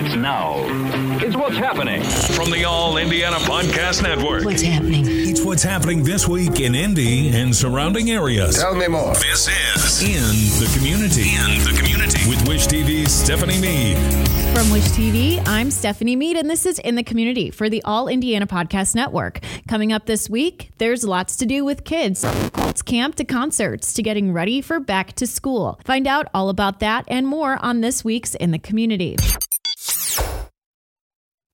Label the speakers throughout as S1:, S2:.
S1: It's now. It's what's happening.
S2: From the All Indiana Podcast Network.
S3: What's happening?
S4: It's what's happening this week in Indy and surrounding areas.
S5: Tell me more.
S2: This is
S4: In the community.
S2: In the Community.
S4: With Wish TV's Stephanie Mead.
S6: From Wish TV, I'm Stephanie Mead, and this is In the Community for the All Indiana Podcast Network. Coming up this week, there's lots to do with kids. Colts camp to concerts to getting ready for back to school. Find out all about that and more on this week's In the Community.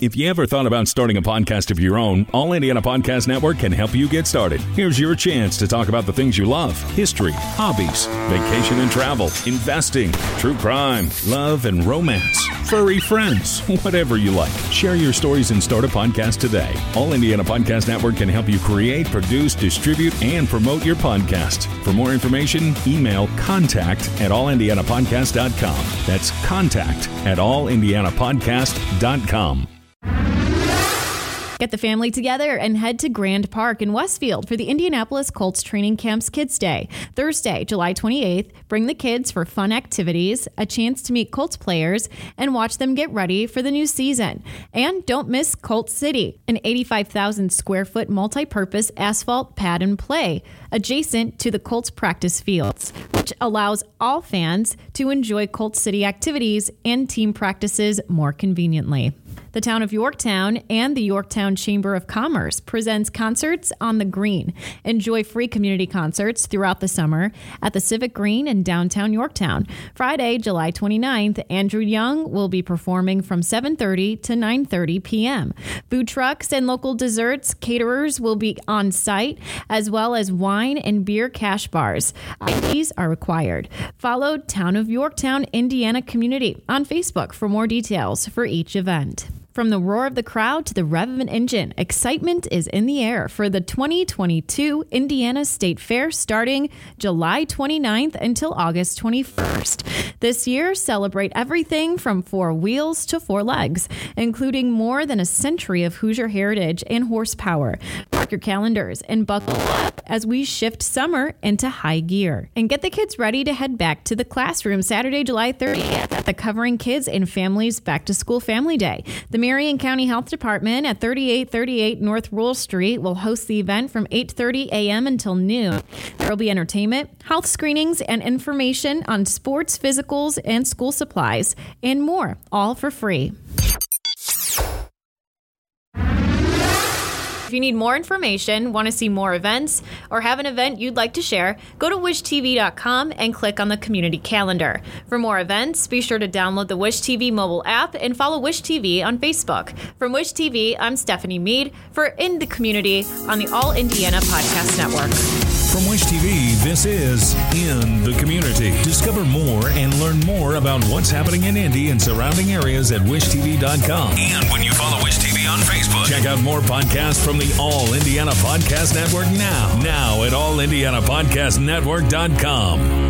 S4: If you ever thought about starting a podcast of your own, All Indiana Podcast Network can help you get started. Here's your chance to talk about the things you love history, hobbies, vacation and travel, investing, true crime, love and romance, furry friends, whatever you like. Share your stories and start a podcast today. All Indiana Podcast Network can help you create, produce, distribute, and promote your podcast. For more information, email contact at allindianapodcast.com. That's contact at allindianapodcast.com.
S6: Get the family together and head to Grand Park in Westfield for the Indianapolis Colts Training Camp's Kids Day. Thursday, July 28th, bring the kids for fun activities, a chance to meet Colts players, and watch them get ready for the new season. And don't miss Colt City, an 85,000 square foot multi purpose asphalt pad and play adjacent to the Colts practice fields, which allows all fans to enjoy Colt City activities and team practices more conveniently. The town of Yorktown and the Yorktown Chamber of Commerce presents concerts on the Green. Enjoy free community concerts throughout the summer at the Civic Green in downtown Yorktown. Friday, July 29th, Andrew Young will be performing from 7:30 to 9:30 p.m. Food trucks and local desserts caterers will be on site as well as wine and beer cash bars. IDs are required. Follow Town of Yorktown Indiana Community on Facebook for more details for each event. From the roar of the crowd to the rev of an engine, excitement is in the air for the 2022 Indiana State Fair starting July 29th until August 21st. This year, celebrate everything from four wheels to four legs, including more than a century of Hoosier heritage and horsepower. Mark your calendars and buckle up as we shift summer into high gear. And get the kids ready to head back to the classroom Saturday, July 30th at the Covering Kids and Families Back to School Family Day. The Marion County Health Department at 3838 North Rural Street will host the event from 8:30 a.m. until noon. There will be entertainment, health screenings, and information on sports, physicals, and school supplies, and more, all for free. If you need more information, want to see more events, or have an event you'd like to share, go to wishtv.com and click on the community calendar. For more events, be sure to download the Wish TV mobile app and follow Wish TV on Facebook. From Wish TV, I'm Stephanie Mead for In the Community on the All Indiana Podcast Network.
S4: From Wish TV, this is In the Community. Discover more and learn more about what's happening in Indy and surrounding areas at wishtv.com.
S2: And when you follow Wish TV on Facebook,
S4: Check out more podcasts from the All Indiana Podcast Network now. Now at allindianapodcastnetwork.com.